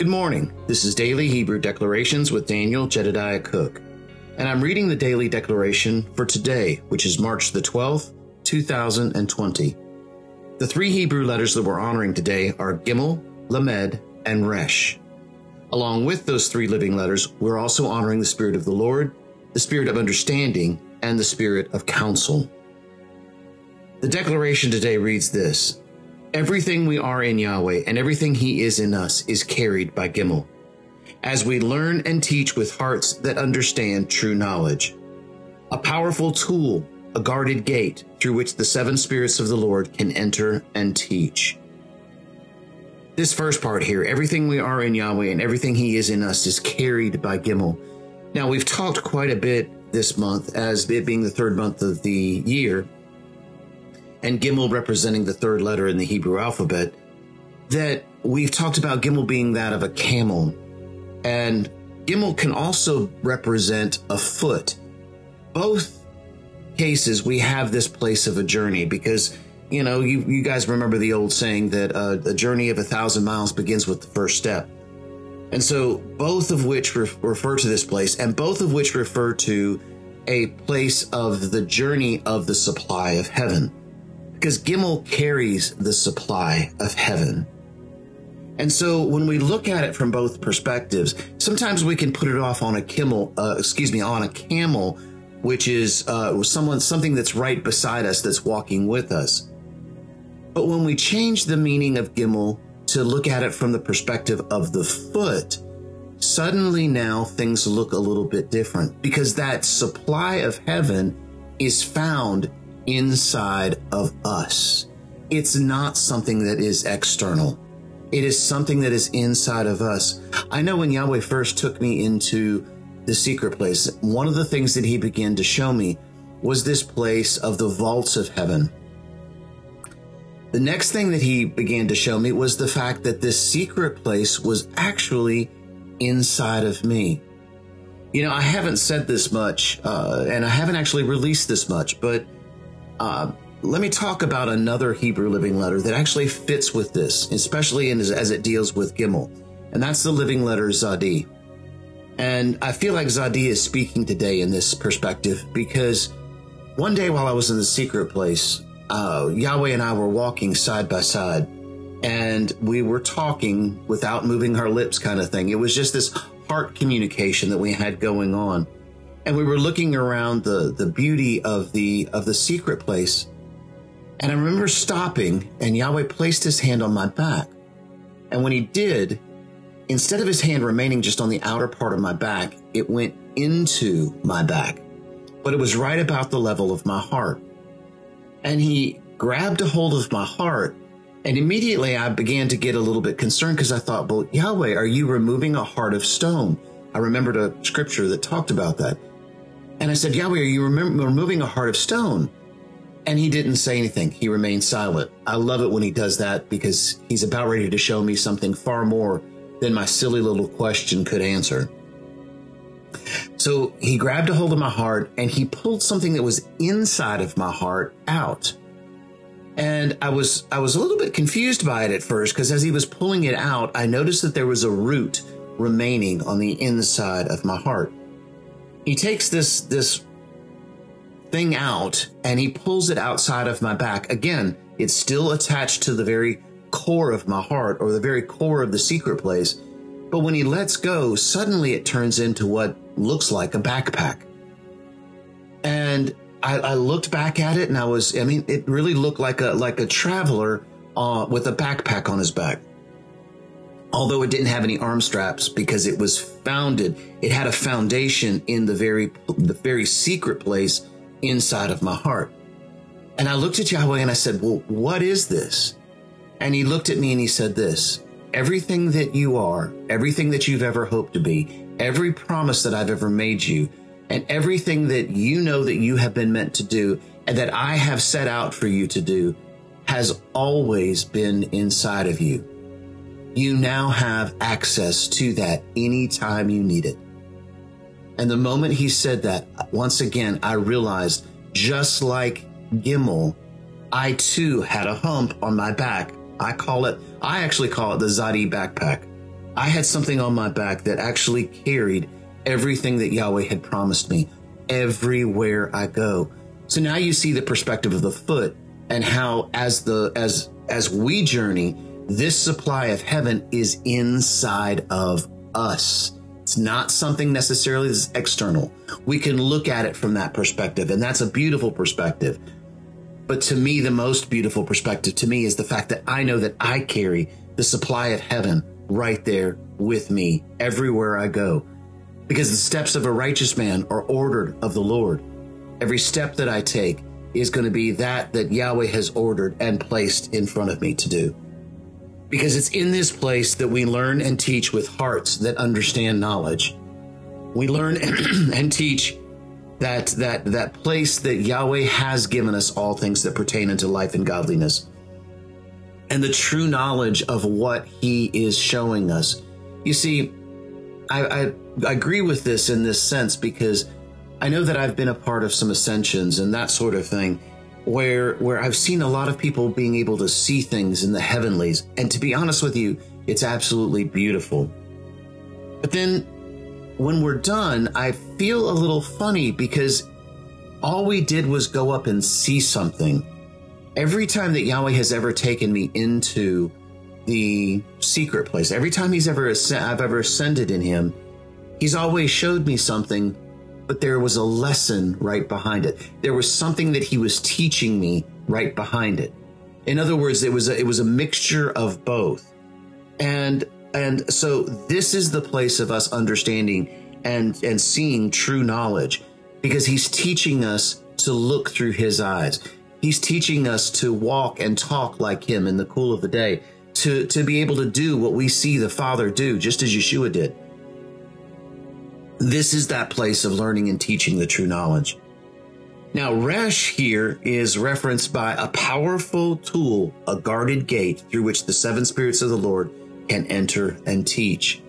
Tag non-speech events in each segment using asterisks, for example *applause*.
Good morning. This is Daily Hebrew Declarations with Daniel Jedediah Cook. And I'm reading the daily declaration for today, which is March the 12th, 2020. The three Hebrew letters that we're honoring today are Gimel, Lamed, and Resh. Along with those three living letters, we're also honoring the Spirit of the Lord, the Spirit of understanding, and the Spirit of counsel. The declaration today reads this Everything we are in Yahweh and everything He is in us is carried by Gimel. As we learn and teach with hearts that understand true knowledge, a powerful tool, a guarded gate through which the seven spirits of the Lord can enter and teach. This first part here, everything we are in Yahweh and everything He is in us is carried by Gimel. Now, we've talked quite a bit this month as it being the third month of the year and Gimel representing the third letter in the Hebrew alphabet, that we've talked about Gimel being that of a camel. And Gimel can also represent a foot. Both cases, we have this place of a journey because, you know, you, you guys remember the old saying that uh, a journey of a thousand miles begins with the first step. And so, both of which re- refer to this place, and both of which refer to a place of the journey of the supply of heaven because Gimel carries the supply of heaven. And so when we look at it from both perspectives, sometimes we can put it off on a camel, uh, excuse me, on a camel, which is uh, someone, something that's right beside us, that's walking with us. But when we change the meaning of Gimel to look at it from the perspective of the foot, suddenly now things look a little bit different because that supply of heaven is found inside of us. It's not something that is external. It is something that is inside of us. I know when Yahweh first took me into the secret place, one of the things that he began to show me was this place of the vaults of heaven. The next thing that he began to show me was the fact that this secret place was actually inside of me. You know, I haven't said this much, uh, and I haven't actually released this much, but uh, let me talk about another Hebrew living letter that actually fits with this, especially in, as, it deals with Gimel, and that's the living letter Zadi. And I feel like Zadi is speaking today in this perspective because one day while I was in the secret place, uh, Yahweh and I were walking side by side, and we were talking without moving our lips, kind of thing. It was just this heart communication that we had going on and we were looking around the the beauty of the of the secret place. And i remember stopping and yahweh placed his hand on my back. And when he did instead of his hand remaining just on the outer part of my back it went into my back. But it was right about the level of my heart. And he grabbed a hold of my heart and immediately i began to get a little bit concerned because i thought well yahweh are you removing a heart of stone? I remembered a scripture that talked about that and I said, Yahweh, are you removing a heart of stone? And he didn't say anything. He remained silent. I love it when he does that because he's about ready to show me something far more than my silly little question could answer. So he grabbed a hold of my heart and he pulled something that was inside of my heart out. And I was I was a little bit confused by it at first because as he was pulling it out, I noticed that there was a root remaining on the inside of my heart he takes this this thing out and he pulls it outside of my back. Again, it's still attached to the very core of my heart or the very core of the secret place. But when he lets go, suddenly it turns into what looks like a backpack. And I, I looked back at it and I was, I mean, it really looked like a, like a traveler uh, with a backpack on his back although it didn't have any arm straps because it was founded it had a foundation in the very the very secret place inside of my heart. And i looked at yahweh and i said well what is this? And he looked at me and he said this everything that you are everything that you've ever hoped to be every promise that i've ever made you and everything that you know that you have been meant to do and that i have set out for you to do has always been inside of you you now have access to that anytime you need it. And the moment he said that, once again, I realized just like Gimel, I too had a hump on my back. I call it, I actually call it the Zadi backpack I had something on my back that actually carried everything that Yahweh had promised me everywhere I go. So now you see the perspective of the foot and how as the as as we journey, this supply of heaven is inside of us. It's not something necessarily that's external. We can look at it from that perspective, and that's a beautiful perspective. But to me, the most beautiful perspective to me is the fact that I know that I carry the supply of heaven right there with me everywhere I go. Because the steps of a righteous man are ordered of the Lord. Every step that I take is going to be that that Yahweh has ordered and placed in front of me to do. Because it's in this place that we learn and teach with hearts that understand knowledge. We learn *clears throat* and teach that that that place that Yahweh has given us all things that pertain unto life and godliness and the true knowledge of what he is showing us. You see, I, I, I, agree with this in this sense because I know that I've been a part of some ascensions and that sort of thing where where I've seen a lot of people being able to see things in the heavenlies. And to be honest with you, it's absolutely beautiful. But then when we're done, I feel a little funny because all we did was go up and see something every time that Yahweh has ever taken me into the secret place, every time he's ever I've ever ascended in him, he's always showed me something, but there was a lesson right behind it. There was something that he was teaching me right behind it. In other words, it was a, it was a mixture of both. And and so this is the place of us understanding and and seeing true knowledge because he's teaching us to look through his eyes. He's teaching us to walk and talk like him in the cool of the day, to, to be able to do what we see the Father do, just as Yeshua did. This is that place of learning and teaching the true knowledge. Now, Resh here is referenced by a powerful tool, a guarded gate through which the seven spirits of the Lord can enter and teach.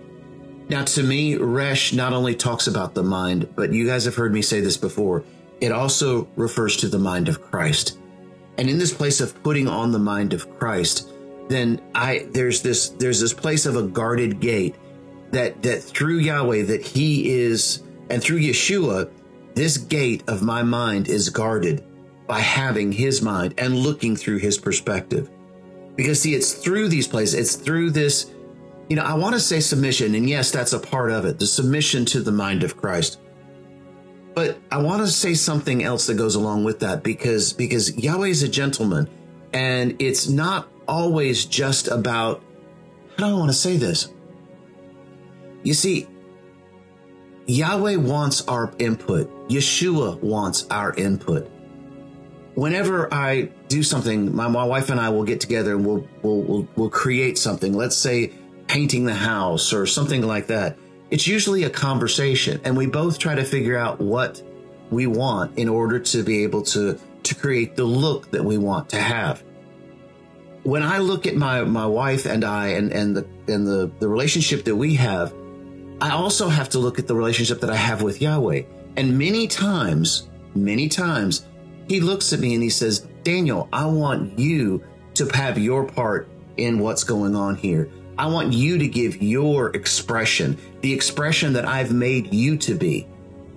Now, to me, Resh not only talks about the mind, but you guys have heard me say this before, it also refers to the mind of Christ. And in this place of putting on the mind of Christ, then I there's this there's this place of a guarded gate that that through Yahweh that He is and through Yeshua, this gate of my mind is guarded by having His mind and looking through His perspective. Because see, it's through these places, it's through this, you know, I want to say submission, and yes, that's a part of it, the submission to the mind of Christ. But I want to say something else that goes along with that because because Yahweh is a gentleman and it's not always just about I want to say this? You see, Yahweh wants our input. Yeshua wants our input. Whenever I do something, my, my wife and I will get together and we'll, we'll, we'll, we'll create something. Let's say painting the house or something like that it's usually a conversation and we both try to figure out what we want in order to be able to to create the look that we want to have when i look at my my wife and i and and the and the the relationship that we have i also have to look at the relationship that i have with yahweh and many times many times he looks at me and he says daniel i want you to have your part in what's going on here I want you to give your expression, the expression that I've made you to be.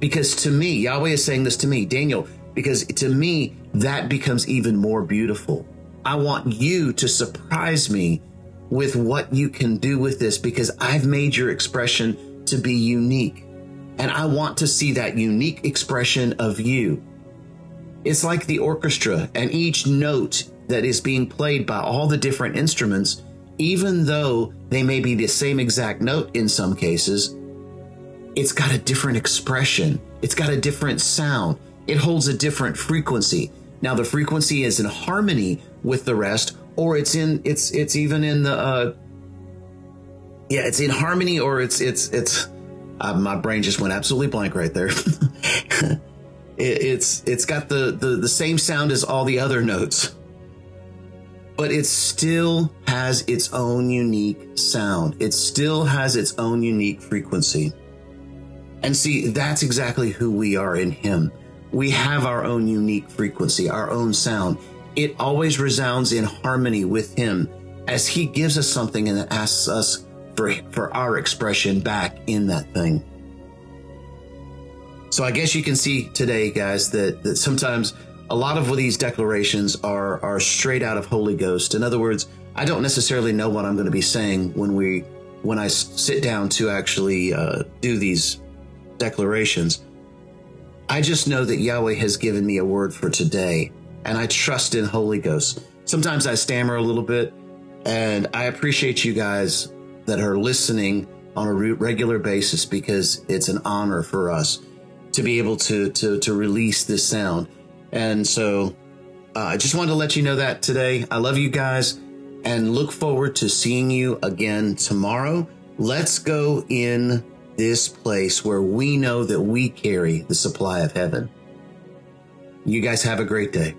Because to me, Yahweh is saying this to me, Daniel, because to me, that becomes even more beautiful. I want you to surprise me with what you can do with this because I've made your expression to be unique. And I want to see that unique expression of you. It's like the orchestra and each note that is being played by all the different instruments even though they may be the same exact note in some cases, it's got a different expression. It's got a different sound. It holds a different frequency. Now the frequency is in harmony with the rest, or it's in it's it's even in the uh, yeah it's in harmony, or it's it's it's uh, my brain just went absolutely blank right there. *laughs* it, it's it's got the, the the same sound as all the other notes but it still has its own unique sound. It still has its own unique frequency. And see, that's exactly who we are in Him. We have our own unique frequency, our own sound. It always resounds in harmony with Him as He gives us something and asks us for, for our expression back in that thing. So I guess you can see today, guys, that, that sometimes a lot of these declarations are, are straight out of Holy Ghost. In other words, I don't necessarily know what I'm going to be saying when we, when I sit down to actually uh, do these declarations. I just know that Yahweh has given me a word for today, and I trust in Holy Ghost. Sometimes I stammer a little bit, and I appreciate you guys that are listening on a regular basis because it's an honor for us to be able to to to release this sound. And so uh, I just wanted to let you know that today. I love you guys and look forward to seeing you again tomorrow. Let's go in this place where we know that we carry the supply of heaven. You guys have a great day.